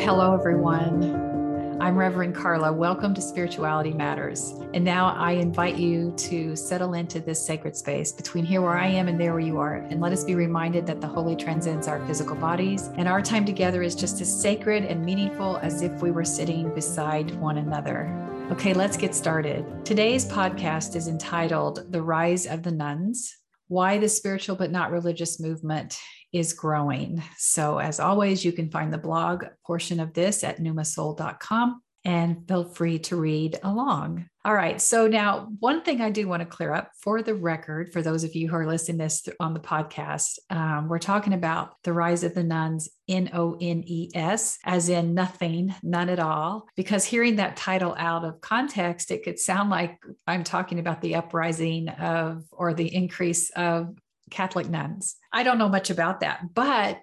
Hello, everyone. I'm Reverend Carla. Welcome to Spirituality Matters. And now I invite you to settle into this sacred space between here where I am and there where you are. And let us be reminded that the holy transcends our physical bodies. And our time together is just as sacred and meaningful as if we were sitting beside one another. Okay, let's get started. Today's podcast is entitled The Rise of the Nones Why the Spiritual but Not Religious Movement is growing. So, as always, you can find the blog portion of this at pneumasoul.com and feel free to read along. All right. So now, one thing I do want to clear up for the record, for those of you who are listening this on the podcast, um, we're talking about the rise of the nones, N O N E S, as in nothing, none at all. Because hearing that title out of context, it could sound like I'm talking about the uprising of or the increase of Catholic nuns. I don't know much about that, but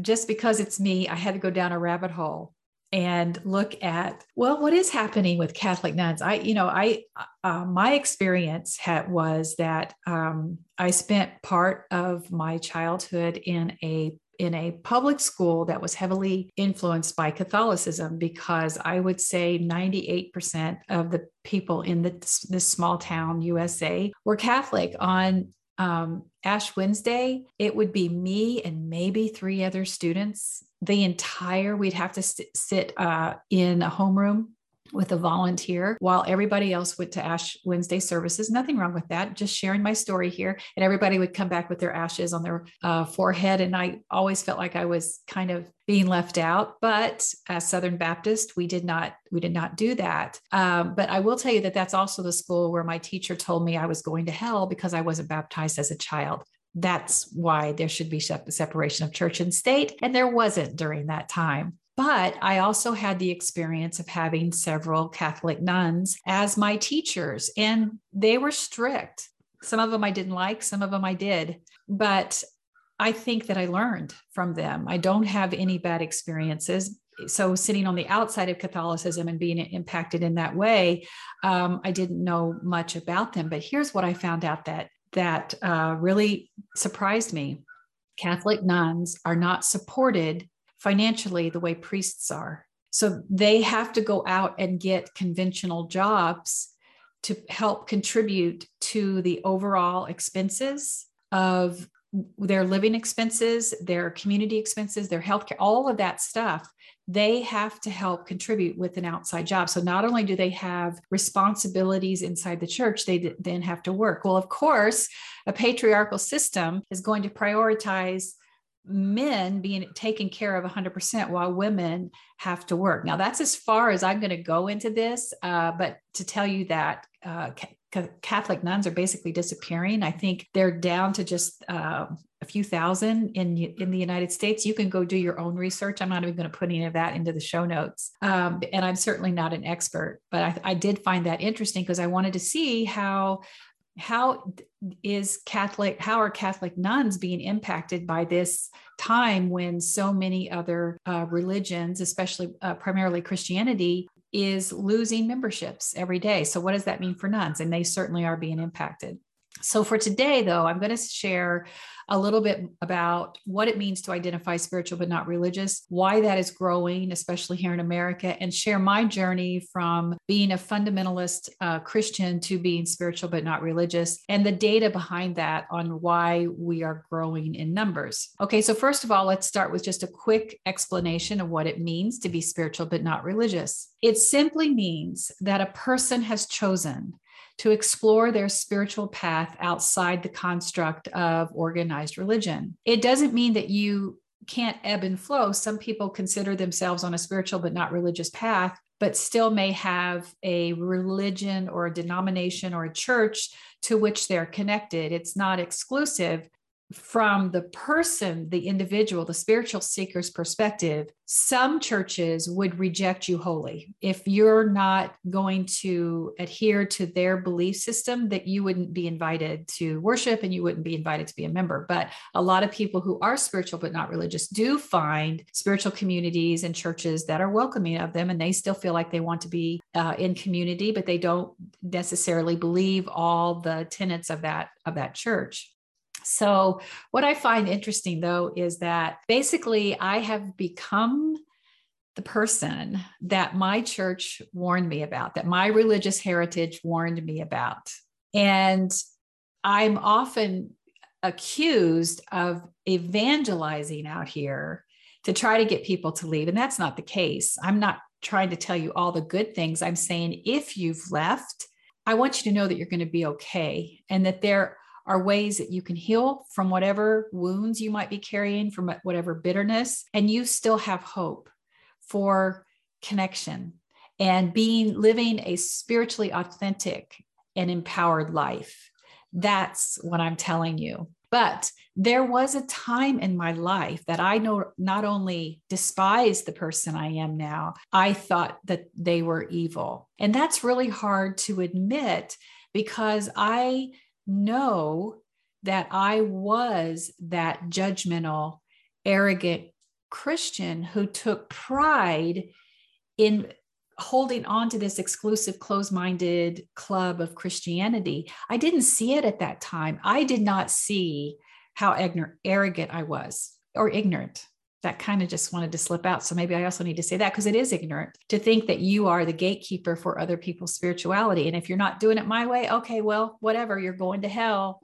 just because it's me, I had to go down a rabbit hole and look at well what is happening with catholic nuns i you know i uh, my experience had, was that um, i spent part of my childhood in a in a public school that was heavily influenced by Catholicism because I would say 98% of the people in this, this small town USA were Catholic. On um, Ash Wednesday, it would be me and maybe three other students. The entire, we'd have to st- sit uh, in a homeroom with a volunteer while everybody else went to Ash Wednesday services. Nothing wrong with that. Just sharing my story here. And everybody would come back with their ashes on their uh, forehead. And I always felt like I was kind of being left out. But as Southern Baptist, we did not we did not do that. Um, but I will tell you that that's also the school where my teacher told me I was going to hell because I wasn't baptized as a child that's why there should be separation of church and state. And there wasn't during that time. But I also had the experience of having several Catholic nuns as my teachers, and they were strict. Some of them I didn't like, some of them I did. But I think that I learned from them. I don't have any bad experiences. So, sitting on the outside of Catholicism and being impacted in that way, um, I didn't know much about them. But here's what I found out that that uh, really surprised me: Catholic nuns are not supported financially the way priests are. So they have to go out and get conventional jobs to help contribute to the overall expenses of their living expenses, their community expenses, their healthcare, all of that stuff. They have to help contribute with an outside job. So not only do they have responsibilities inside the church, they then have to work. Well, of course, a patriarchal system is going to prioritize men being taken care of 100% while women have to work. Now, that's as far as I'm going to go into this, uh, but to tell you that uh, ca- Catholic nuns are basically disappearing. I think they're down to just uh, a few thousand in, in the United States. You can go do your own research. I'm not even going to put any of that into the show notes. Um, and I'm certainly not an expert, but I, I did find that interesting because I wanted to see how how is Catholic, how are Catholic nuns being impacted by this time when so many other uh, religions, especially uh, primarily Christianity, is losing memberships every day? So, what does that mean for nuns? And they certainly are being impacted. So, for today, though, I'm going to share a little bit about what it means to identify spiritual but not religious, why that is growing, especially here in America, and share my journey from being a fundamentalist uh, Christian to being spiritual but not religious, and the data behind that on why we are growing in numbers. Okay, so first of all, let's start with just a quick explanation of what it means to be spiritual but not religious. It simply means that a person has chosen to explore their spiritual path outside the construct of organized religion. It doesn't mean that you can't ebb and flow. Some people consider themselves on a spiritual but not religious path, but still may have a religion or a denomination or a church to which they're connected. It's not exclusive, from the person, the individual, the spiritual seeker's perspective, some churches would reject you wholly. If you're not going to adhere to their belief system, that you wouldn't be invited to worship and you wouldn't be invited to be a member. But a lot of people who are spiritual but not religious do find spiritual communities and churches that are welcoming of them and they still feel like they want to be uh, in community, but they don't necessarily believe all the tenets of that of that church. So, what I find interesting though is that basically I have become the person that my church warned me about, that my religious heritage warned me about. And I'm often accused of evangelizing out here to try to get people to leave. And that's not the case. I'm not trying to tell you all the good things. I'm saying if you've left, I want you to know that you're going to be okay and that there are ways that you can heal from whatever wounds you might be carrying, from whatever bitterness, and you still have hope for connection and being living a spiritually authentic and empowered life. That's what I'm telling you. But there was a time in my life that I know not only despised the person I am now, I thought that they were evil. And that's really hard to admit because I know that I was that judgmental, arrogant Christian who took pride in holding on to this exclusive closed minded club of Christianity. I didn't see it at that time. I did not see how ignorant, arrogant I was or ignorant. That kind of just wanted to slip out. So maybe I also need to say that because it is ignorant to think that you are the gatekeeper for other people's spirituality. And if you're not doing it my way, okay, well, whatever, you're going to hell.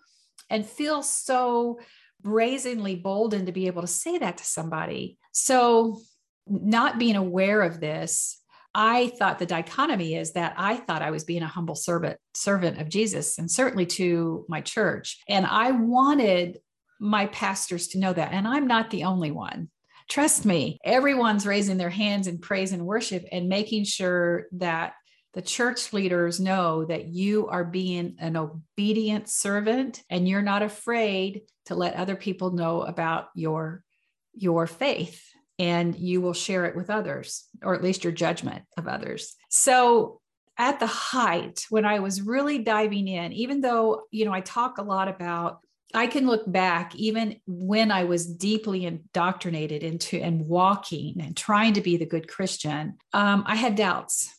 And feel so brazenly bolden to be able to say that to somebody. So, not being aware of this I thought the dichotomy is that I thought I was being a humble servant servant of Jesus and certainly to my church and I wanted my pastors to know that and I'm not the only one. Trust me, everyone's raising their hands in praise and worship and making sure that the church leaders know that you are being an obedient servant and you're not afraid to let other people know about your your faith and you will share it with others, or at least your judgment of others. So, at the height, when I was really diving in, even though, you know, I talk a lot about, I can look back even when I was deeply indoctrinated into and walking and trying to be the good Christian, um, I had doubts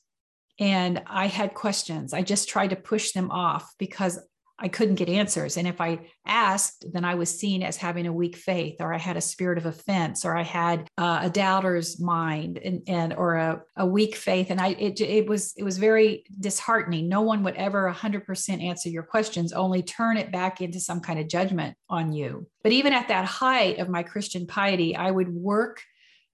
and I had questions. I just tried to push them off because I couldn't get answers. And if I asked, then I was seen as having a weak faith, or I had a spirit of offense, or I had uh, a doubter's mind, and, and or a, a weak faith. And I it, it was it was very disheartening. No one would ever 100% answer your questions, only turn it back into some kind of judgment on you. But even at that height of my Christian piety, I would work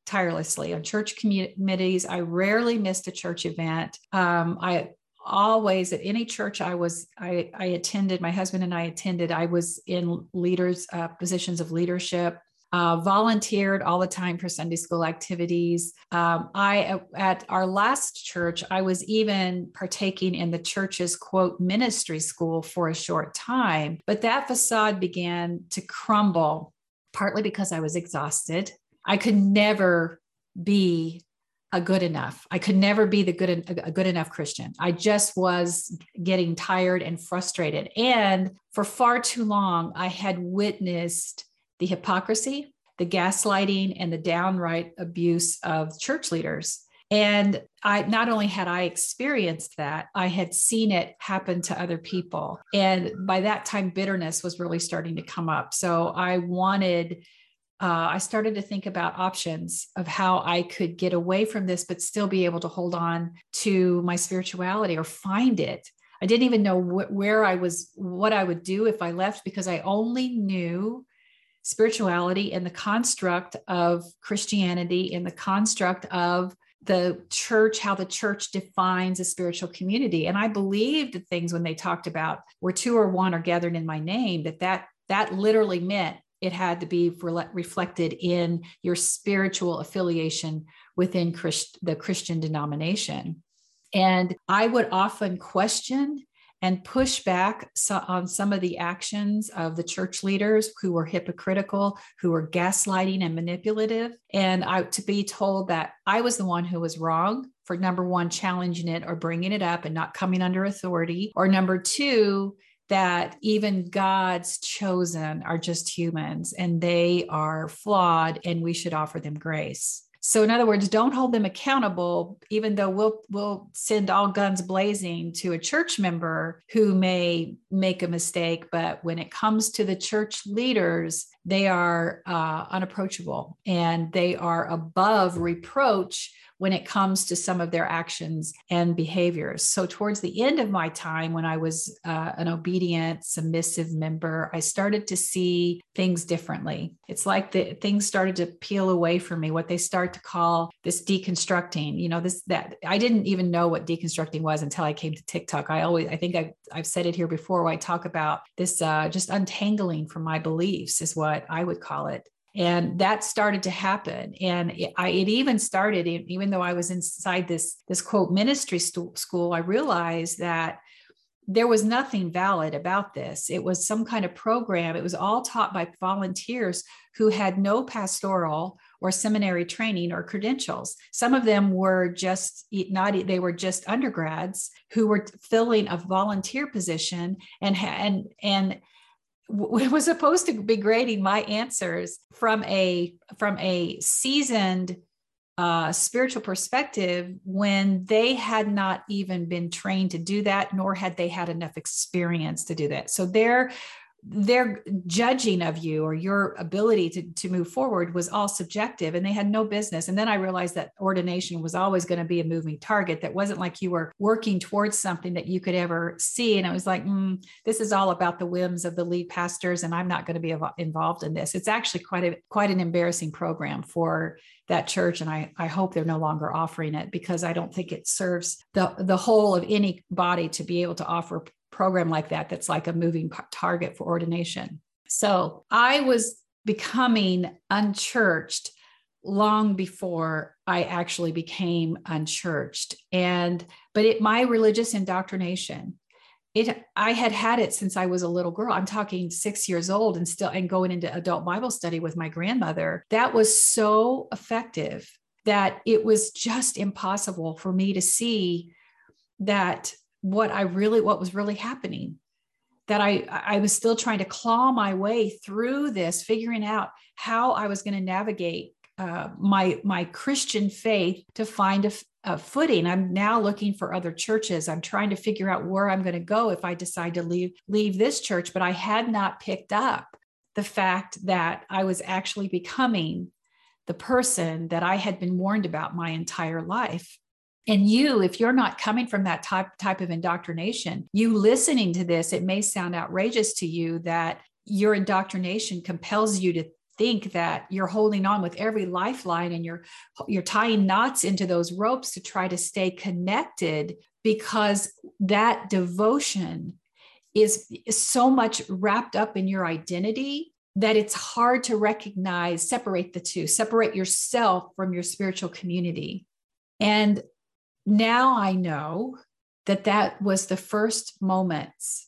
tirelessly on church committees. I rarely missed a church event. Um, I always at any church I was I, I attended, my husband and I attended, I was in leaders uh, positions of leadership. Uh, volunteered all the time for Sunday school activities. Um, I at our last church, I was even partaking in the church's quote ministry school for a short time, but that facade began to crumble, partly because I was exhausted. I could never be a good enough. I could never be the good a good enough Christian. I just was getting tired and frustrated. And for far too long, I had witnessed the hypocrisy, the gaslighting, and the downright abuse of church leaders. And I not only had I experienced that, I had seen it happen to other people. And by that time, bitterness was really starting to come up. So I wanted uh, I started to think about options of how I could get away from this, but still be able to hold on to my spirituality or find it. I didn't even know wh- where I was, what I would do if I left, because I only knew spirituality in the construct of Christianity, in the construct of the church, how the church defines a spiritual community. And I believed the things when they talked about where two or one are gathered in my name, that that, that literally meant it had to be re- reflected in your spiritual affiliation within Christ- the Christian denomination. And I would often question and push back so, on some of the actions of the church leaders who were hypocritical, who were gaslighting and manipulative. And I to be told that I was the one who was wrong for number one, challenging it or bringing it up and not coming under authority, or number two, that even God's chosen are just humans and they are flawed and we should offer them grace. So in other words, don't hold them accountable, even though we'll we'll send all guns blazing to a church member who may make a mistake. But when it comes to the church leaders, they are uh, unapproachable and they are above reproach when it comes to some of their actions and behaviors. So, towards the end of my time, when I was uh, an obedient, submissive member, I started to see things differently. It's like the things started to peel away from me, what they start to call this deconstructing. You know, this that I didn't even know what deconstructing was until I came to TikTok. I always, I think I've, I've said it here before I talk about this uh, just untangling from my beliefs, is what I would call it and that started to happen. And it, I, it even started even though i was inside this this quote ministry st- school i realized that there was nothing valid about this. It was some kind of program. It was all taught by volunteers who had no pastoral or seminary training or credentials. Some of them were just not they were just undergrads who were filling a volunteer position and and and was supposed to be grading my answers from a from a seasoned uh, spiritual perspective when they had not even been trained to do that nor had they had enough experience to do that. So they're their judging of you or your ability to, to move forward was all subjective and they had no business. And then i realized that ordination was always going to be a moving target that wasn't like you were working towards something that you could ever see. And I was like mm, this is all about the whims of the lead pastors and i'm not going to be involved in this. It's actually quite a quite an embarrassing program for that church and I, I hope they're no longer offering it because i don't think it serves the the whole of any body to be able to offer program like that that's like a moving target for ordination. So I was becoming unchurched long before I actually became unchurched. And but it my religious indoctrination, it I had had it since I was a little girl. I'm talking 6 years old and still and going into adult Bible study with my grandmother. That was so effective that it was just impossible for me to see that what I really what was really happening that I I was still trying to claw my way through this figuring out how I was going to navigate uh, my my Christian faith to find a, a, footing. I'm now looking for other churches. I'm trying to figure out where I'm going to go if I decide to leave leave this church. But I had not picked up the fact that I was actually becoming the person that I had been warned about my entire life and you if you're not coming from that type type of indoctrination you listening to this it may sound outrageous to you that your indoctrination compels you to think that you're holding on with every lifeline and you're you're tying knots into those ropes to try to stay connected because that devotion is, is so much wrapped up in your identity that it's hard to recognize separate the two separate yourself from your spiritual community. And now I know that that was the first moments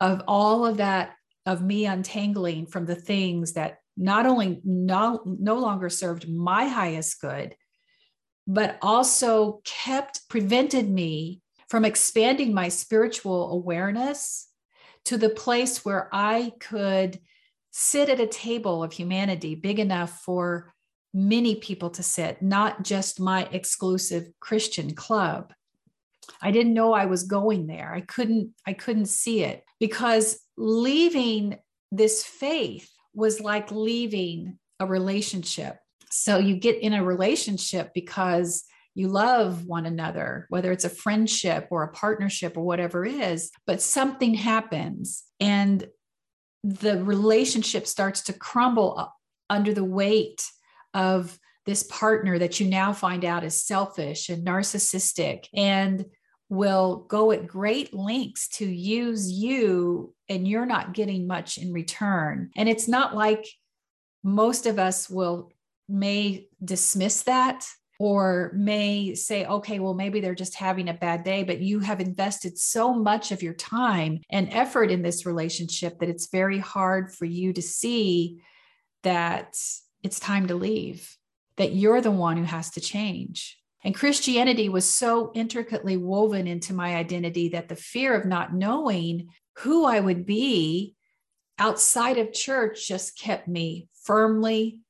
of all of that of me untangling from the things that not only no, no longer served my highest good but also kept prevented me from expanding my spiritual awareness to the place where I could sit at a table of humanity big enough for many people to sit, not just my exclusive Christian club. I didn't know I was going there. I couldn't I couldn't see it because leaving this faith was like leaving a relationship. So you get in a relationship because you love one another, whether it's a friendship or a partnership or whatever it is, but something happens and the relationship starts to crumble under the weight of this partner that you now find out is selfish and narcissistic and will go at great lengths to use you and you're not getting much in return. And it's not like most of us will may dismiss that or may say okay well maybe they're just having a bad day but you have invested so much of your time and effort in this relationship that it's very hard for you to see that it's time to leave, that you're the one who has to change. And Christianity was so intricately woven into my identity that the fear of not knowing who I would be outside of church just kept me firmly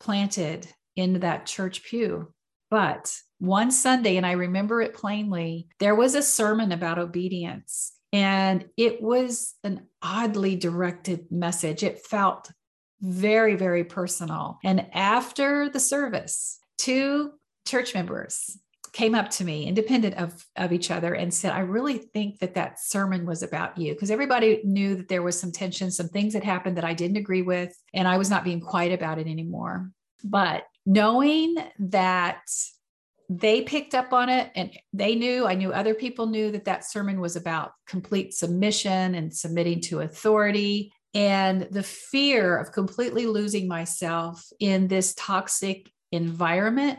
planted in that church pew. But one Sunday, and I remember it plainly, there was a sermon about obedience. And it was an oddly directed message. It felt very, very personal. And after the service, two church members came up to me independent of, of each other and said i really think that that sermon was about you because everybody knew that there was some tension some things that happened that i didn't agree with and i was not being quiet about it anymore but knowing that they picked up on it and they knew i knew other people knew that that sermon was about complete submission and submitting to authority and the fear of completely losing myself in this toxic environment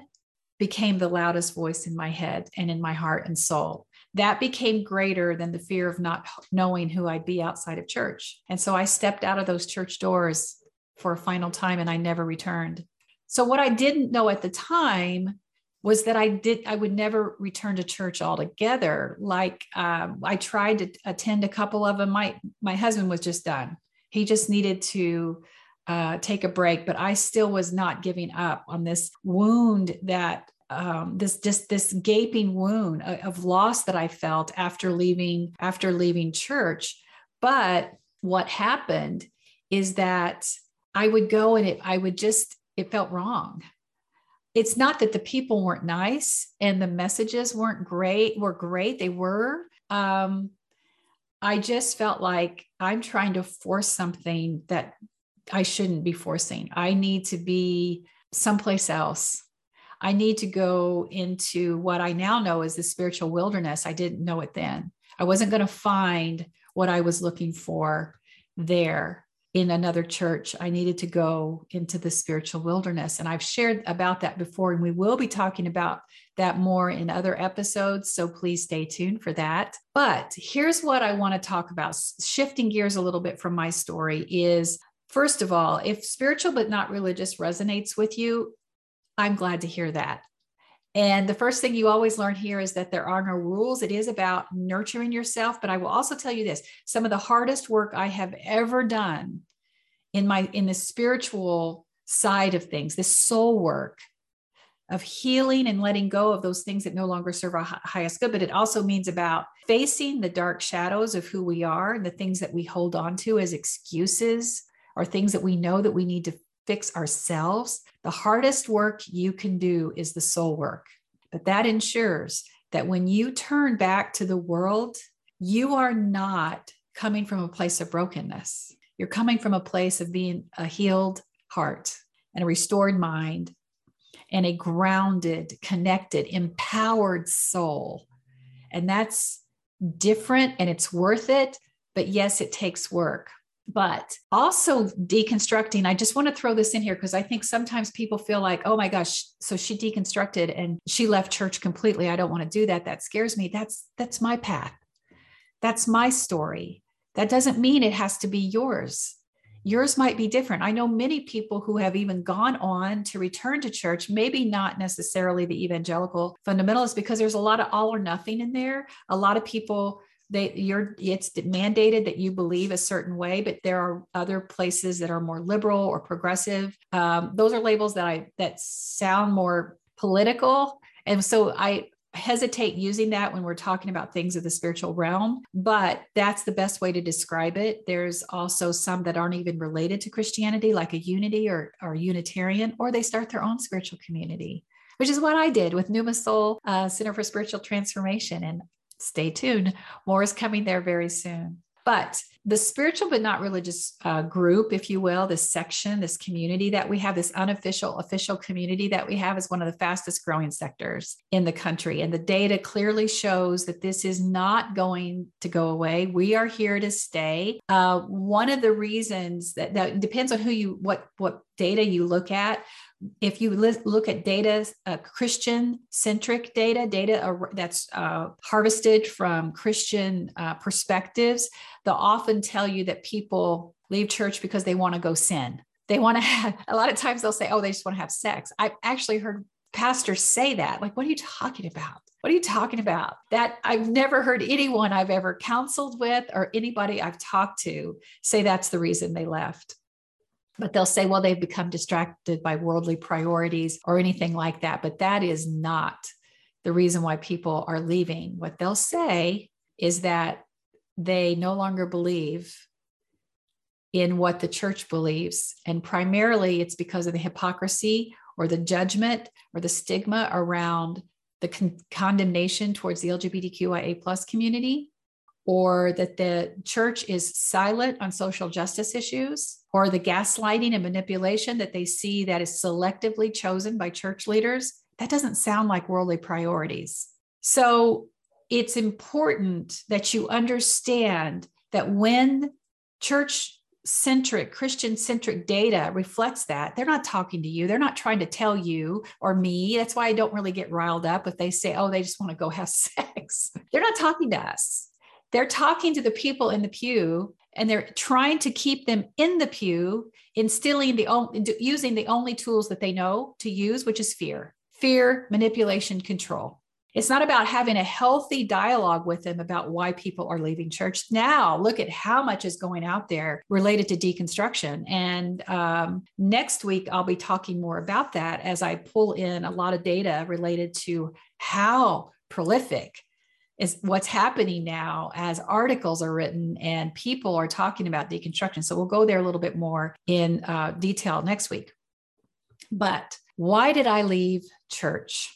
became the loudest voice in my head and in my heart and soul that became greater than the fear of not knowing who I'd be outside of church. And so I stepped out of those church doors for a final time and I never returned. So, what I didn't know at the time was that I did I would never return to church altogether. Like um, I tried to attend a couple of them. My my husband was just done. He just needed to uh, take a break, but I still was not giving up on this wound that um, this just this gaping wound of loss that I felt after leaving after leaving church. But what happened is that I would go and it I would just it felt wrong it's not that the people weren't nice and the messages weren't great were great they were um, i just felt like i'm trying to force something that i shouldn't be forcing. I need to be someplace else. I need to go into what i now know is the spiritual wilderness. I didn't know it then. I wasn't going to find what i was looking for there in another church, I needed to go into the spiritual wilderness. And I've shared about that before, and we will be talking about that more in other episodes. So please stay tuned for that. But here's what I want to talk about shifting gears a little bit from my story is first of all, if spiritual but not religious resonates with you, I'm glad to hear that. And the first thing you always learn here is that there are no rules. It is about nurturing yourself. But I will also tell you this some of the hardest work I have ever done in my in the spiritual side of things, this soul work of healing and letting go of those things that no longer serve our highest good. But it also means about facing the dark shadows of who we are and the things that we hold on to as excuses or things that we know that we need to fix ourselves, the hardest work you can do is the soul work. But that ensures that when you turn back to the world, you are not coming from a place of brokenness. You're coming from a place of being a healed heart and a restored mind and a grounded, connected, empowered soul. And that's different and it's worth it. But yes, it takes work but also deconstructing i just want to throw this in here because i think sometimes people feel like oh my gosh so she deconstructed and she left church completely. I don't want to do that. That scares me. That's that's my path. That's my story. That doesn't mean it has to be yours. Yours might be different. I know many people who have even gone on to return to church maybe not necessarily the evangelical fundamentalist, because there's a lot of all or nothing in there. A lot of people they you're it's mandated that you believe a certain way but there are other places that are more liberal or progressive um, those are labels that i that sound more political and so i hesitate using that when we're talking about things of the spiritual realm, but that's the best way to describe it. There's also some that aren't even related to Christianity, like a unity or, or Unitarian, or they start their own spiritual community, which is what I did with Pneuma Soul uh, Center for Spiritual Transformation. And stay tuned. More is coming there very soon. But the spiritual but not religious uh, group, if you will, this section, this community that we have, this unofficial, official community that we have is one of the fastest growing sectors in the country. And the data clearly shows that this is not going to go away. We are here to stay. Uh, one of the reasons that, that depends on who you, what, what data you look at, if you look at data, uh, Christian centric data, data that's uh, harvested from Christian uh, perspectives, they'll often tell you that people leave church because they want to go sin. They want to have, a lot of times they'll say, oh, they just want to have sex. I've actually heard pastors say that. Like, what are you talking about? What are you talking about? That I've never heard anyone I've ever counseled with or anybody I've talked to say that's the reason they left but they'll say, well, they've become distracted by worldly priorities or anything like that. But that is not the reason why people are leaving. What they'll say is that they no longer believe in what the church believes. And primarily it's because of the hypocrisy or the judgment or the stigma around the con- condemnation towards the LGBTQIA plus community, or that the church is silent on social justice issues, or the gaslighting and manipulation that they see that is selectively chosen by church leaders. That doesn't sound like worldly priorities. So it's important that you understand that when church centric, Christian centric data reflects that. They're not talking to you. They're not trying to tell you or me. That's why I don't really get riled up if they say, oh, they just want to go have sex. They're not talking to us. They're talking to the people in the pew and they're trying to keep them in the pew, instilling the only, using the only tools that they know to use, which is fear, fear, manipulation, control. It's not about having a healthy dialogue with them about why people are leaving church. Now, look at how much is going out there related to deconstruction. And um, next week, I'll be talking more about that as I pull in a lot of data related to how prolific is what's happening now as articles are written and people are talking about deconstruction. So we'll go there a little bit more in uh, detail next week. But why did I leave church?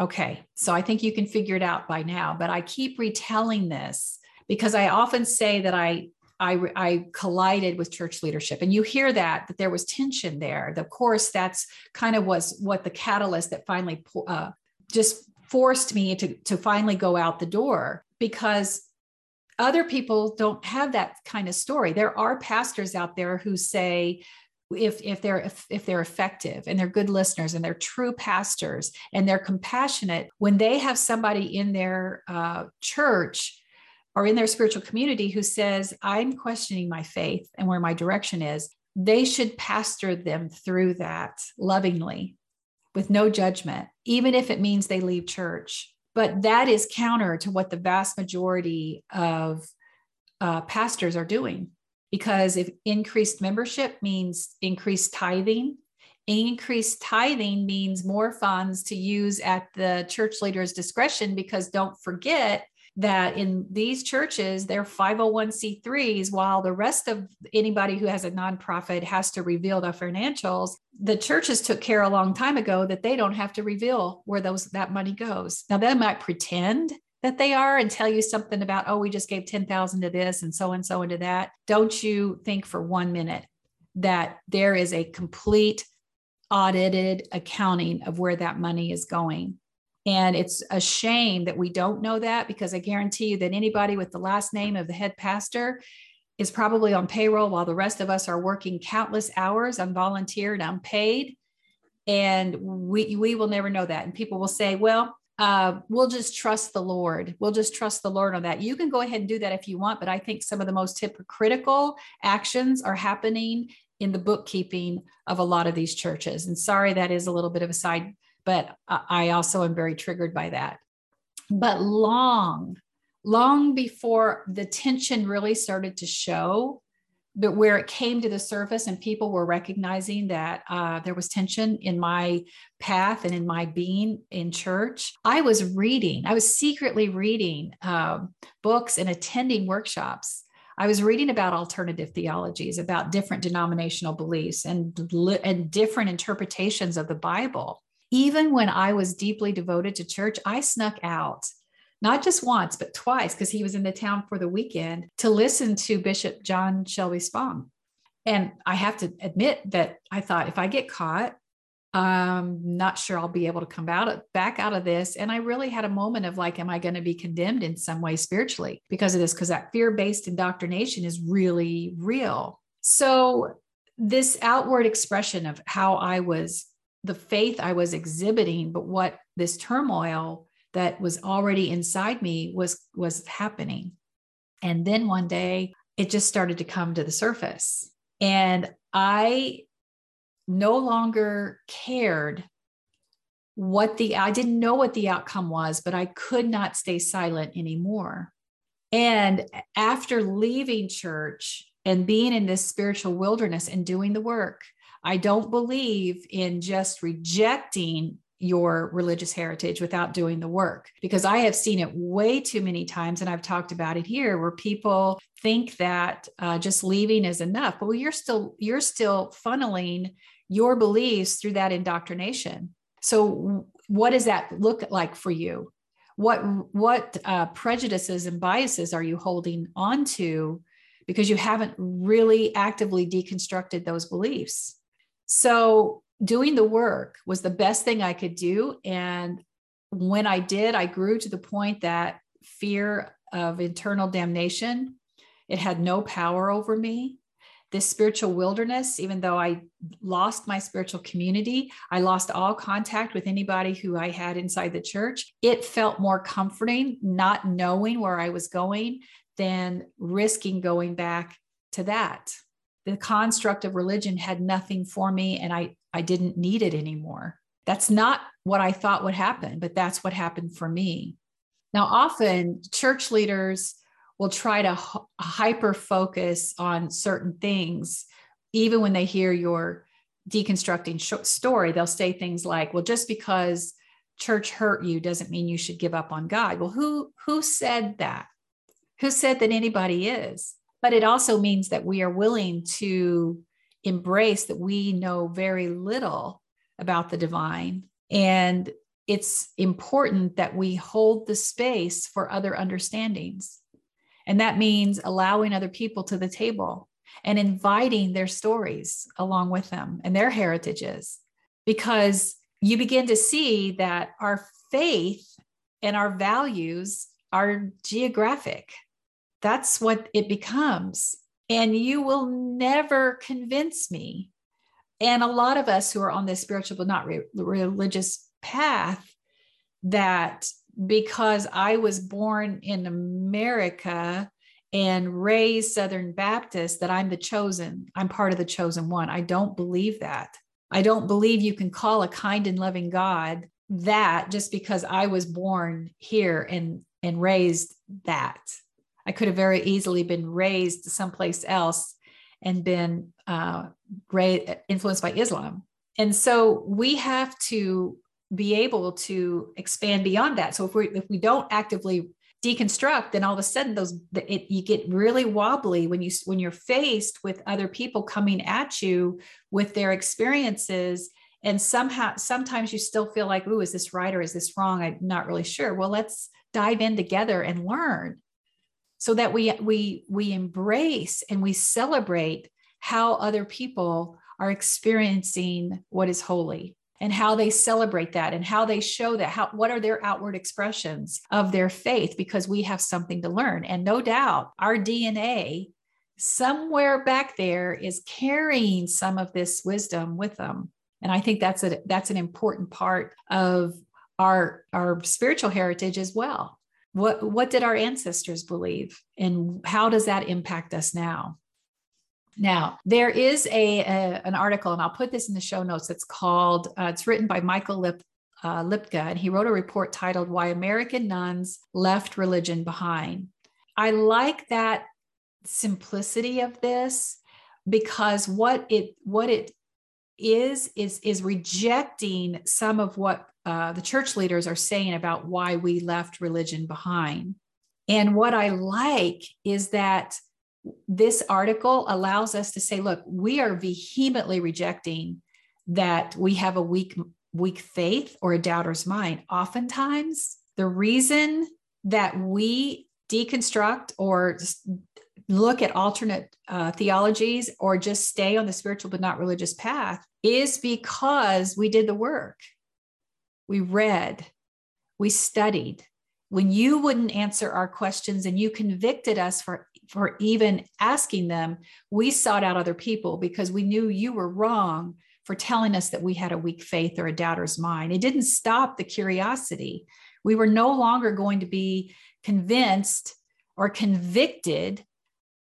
Okay, so I think you can figure it out by now, but I keep retelling this because I often say that I I, I, collided with church leadership and you hear that that there was tension there of course that's kind of was what the catalyst that finally uh, just forced me to, to finally go out the door because other people don't have that kind of story. There are pastors out there who say if if they're if, they're effective and they're good listeners and they're true pastors and they're compassionate when they have somebody in their uh, church or in their spiritual community who says i'm questioning my faith and where my direction is they should pastor them through that lovingly with no judgment even if it means they leave church. But that is counter to what the vast majority of uh, pastors are doing. Because if increased membership means increased tithing increased tithing means more funds to use at the church leader's discretion because don't forget that in these churches they're 501c3s while the rest of anybody who has a nonprofit has to reveal their financials the churches took care a long time ago that they don't have to reveal where those that money goes now they might pretend that they are and tell you something about, oh, we just gave 10,000 to this and so and so into that, don't you think for one minute that there is a complete audited accounting of where that money is going. And it's a shame that we don't know that because I guarantee you that anybody with the last name of the head pastor is probably on payroll while the rest of us are working countless hours unvolunteered, unpaid. And we, we will never know that. And people will say, well, uh, we'll just trust the Lord. We'll just trust the Lord on that. You can go ahead and do that if you want, but I think some of the most hypocritical actions are happening in the bookkeeping of a lot of these churches. And sorry, that is a little bit of a side, but I also am very triggered by that. But long, long before the tension really started to show, but where it came to the surface and people were recognizing that uh, there was tension in my path and in my being in church i was reading i was secretly reading um, books and attending workshops I was reading about alternative theologies, about different denominational beliefs and, and different interpretations of the Bible. Even when I was deeply devoted to church, I snuck out not just once, but twice, because he was in the town for the weekend to listen to Bishop John Shelby Spong. And I have to admit that I thought if I get caught, I'm not sure I'll be able to come out back out of this. And I really had a moment of like, am I going to be condemned in some way spiritually because of this? Because that fear-based indoctrination is really real. So this outward expression of how I was the faith I was exhibiting, but what this turmoil that was already inside me was was happening. And then one day it just started to come to the surface. And i no longer cared what the i didn't know what the outcome was but i could not stay silent anymore. And after leaving church and being in this spiritual wilderness and doing the work i don't believe in just rejecting your religious heritage without doing the work because I have seen it way too many times, and I've talked about it here, where people think that uh, just leaving is enough. But well, you're still you're still funneling your beliefs through that indoctrination. So, what does that look like for you? What what uh, prejudices and biases are you holding onto because you haven't really actively deconstructed those beliefs? So, doing the work was the best thing I could do. And when I did, I grew to the point that fear of internal damnation it had no power over me. This spiritual wilderness even though i lost my spiritual community i lost all contact with anybody who i had inside the church. It felt more comforting not knowing where i was going than risking going back to that the construct of religion had nothing for me and I, I didn't need it anymore. That's not what I thought would happen, but that's what happened for me. Now, often church leaders will try to h- hyper focus on certain things, even when they hear your deconstructing sh- story. They'll say things like, well, just because church hurt you doesn't mean you should give up on God. Well, who, who said that? Who said that anybody is? But it also means that we are willing to embrace that we know very little about the divine. And it's important that we hold the space for other understandings. And that means allowing other people to the table and inviting their stories along with them and their heritages. Because you begin to see that our faith and our values are geographic that's what it becomes. And you will never convince me. And a lot of us who are on this spiritual but not re- religious path, that because I was born in America and raised Southern Baptist, that I'm the chosen, I'm part of the chosen one. I don't believe that. I don't believe you can call a kind and loving God that just because I was born here and and raised that. I could have very easily been raised someplace else and been uh, influenced by Islam. And so we have to be able to expand beyond that. So if we if we don't actively deconstruct, then all of a sudden those it, you get really wobbly when you when you're faced with other people coming at you with their experiences and somehow sometimes you still feel like oh is this right or is this wrong i'm not really sure well let's dive in together and learn so that we we we embrace and we celebrate how other people are experiencing what is holy and how they celebrate that and how they show that how what are their outward expressions of their faith because we have something to learn. And no doubt our DNA somewhere back there is carrying some of this wisdom with them. And i think that's a that's an important part of our our spiritual heritage as well what, what did our ancestors believe? And how does that impact us now? Now, there is a, a, an article, and I'll put this in the show notes. It's called, uh, it's written by Michael Lip, uh, Lipka, and he wrote a report titled Why American Nones Left Religion Behind. I like that simplicity of this because what it what it is is is rejecting some of what uh, the church leaders are saying about why we left religion behind. And what I like is that this article allows us to say, look, we are vehemently rejecting that we have a weak, weak faith or a doubter's mind. Oftentimes, the reason that we deconstruct or look at alternate uh, theologies or just stay on the spiritual but not religious path is because we did the work we read, we studied. When you wouldn't answer our questions and you convicted us for, for even asking them, we sought out other people because we knew you were wrong for telling us that we had a weak faith or a doubter's mind. It didn't stop the curiosity. We were no longer going to be convinced or convicted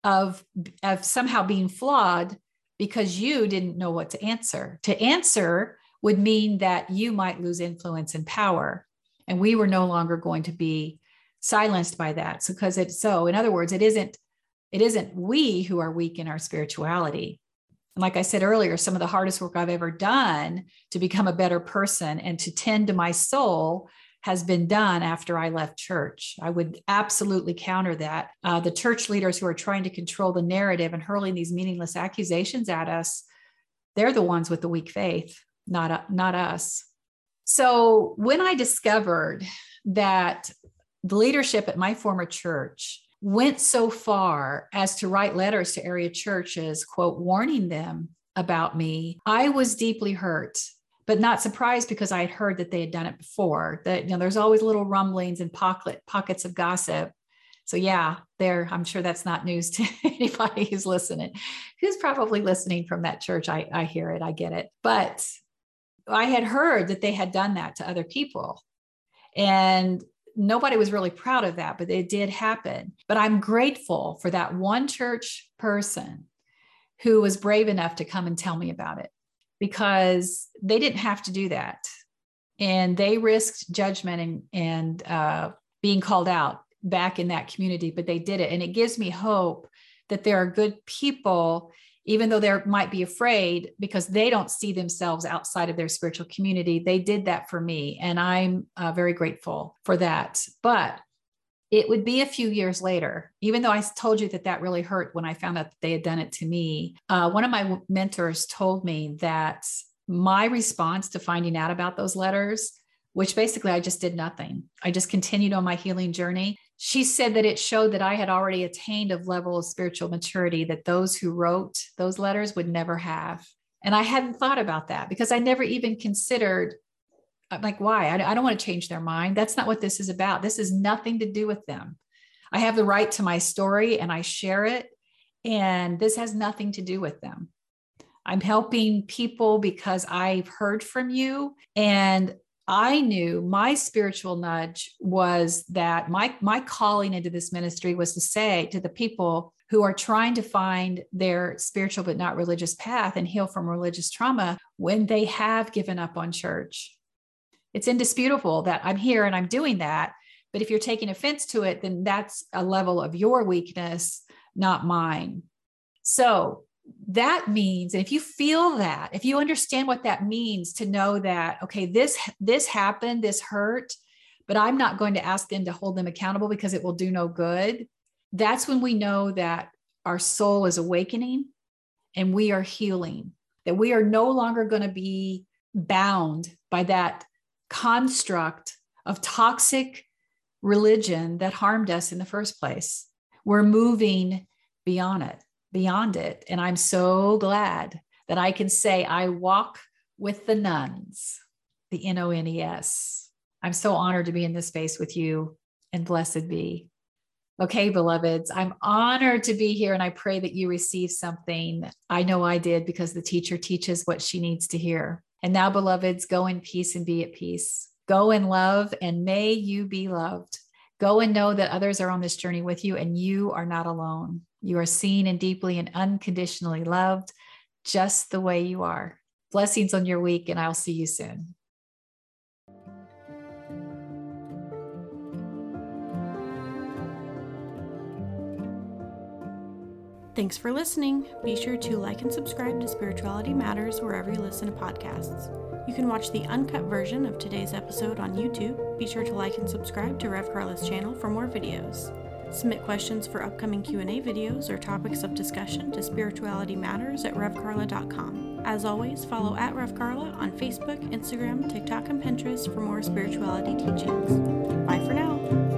of, of somehow being flawed because you didn't know what to answer. To answer would mean that you might lose influence and power. And we were no longer going to be silenced by that. So because it's so, in other words, it isn't, it isn't we who are weak in our spirituality. And like I said earlier, some of the hardest work I've ever done to become a better person and to tend to my soul has been done after I left church. I would absolutely counter that. Uh, the church leaders who are trying to control the narrative and hurling these meaningless accusations at us, they're the ones with the weak faith, not, uh, not us. So when I discovered that the leadership at my former church went so far as to write letters to area churches, quote, warning them about me, I was deeply hurt but not surprised because I had heard that they had done it before. That you know, there's always little rumblings and pocket pockets of gossip. So yeah, there. I'm sure that's not news to anybody who's listening. Who's probably listening from that church? I I hear it. I get it. But I had heard that they had done that to other people, and nobody was really proud of that. But it did happen. But I'm grateful for that one church person who was brave enough to come and tell me about it because they didn't have to do that. And they risked judgment and, and uh, being called out back in that community, but they did it. And it gives me hope that there are good people, even though they might be afraid because they don't see themselves outside of their spiritual community. They did that for me. And I'm uh, very grateful for that. But it would be a few years later, even though I told you that that really hurt when I found out that they had done it to me. Uh, one of my mentors told me that my response to finding out about those letters, which basically I just did nothing, I just continued on my healing journey. She said that it showed that I had already attained a level of spiritual maturity that those who wrote those letters would never have. And I hadn't thought about that because I never even considered uh, like, why? I, I don't want to change their mind. That's not what this is about. This is nothing to do with them. I have the right to my story and I share it. And this has nothing to do with them. I'm helping people because I've heard from you and I knew my spiritual nudge was that my my calling into this ministry was to say to the people who are trying to find their spiritual but not religious path and heal from religious trauma when they have given up on church it's indisputable that I'm here and I'm doing that. But if you're taking offense to it, then that's a level of your weakness, not mine. So that means and if you feel that if you understand what that means to know that okay this this happened this hurt but i'm not going to ask them to hold them accountable because it will do no good that's when we know that our soul is awakening and we are healing that we are no longer going to be bound by that construct of toxic religion that harmed us in the first place. We're moving beyond it, beyond it. And I'm so glad that I can say I walk with the nones, the N O N E S. I'm so honored to be in this space with you and blessed be. Okay, beloveds, I'm honored to be here and I pray that you receive something. I know I did because the teacher teaches what she needs to hear. And now, beloveds, go in peace and be at peace. Go in love and may you be loved. Go and know that others are on this journey with you and you are not alone. You are seen and deeply and unconditionally loved just the way you are. Blessings on your week, and I'll see you soon. Thanks for listening. Be sure to like and subscribe to Spirituality Matters wherever you listen to podcasts. You can watch the uncut version of today's episode on YouTube. Be sure to like and subscribe to Rev Carla's channel for more videos. Submit questions for upcoming Q&A videos or topics of discussion to Spirituality Matters at revcarla.com. As always, follow at Rev Carla on Facebook, Instagram, TikTok, and Pinterest for more spirituality teachings. Bye for now.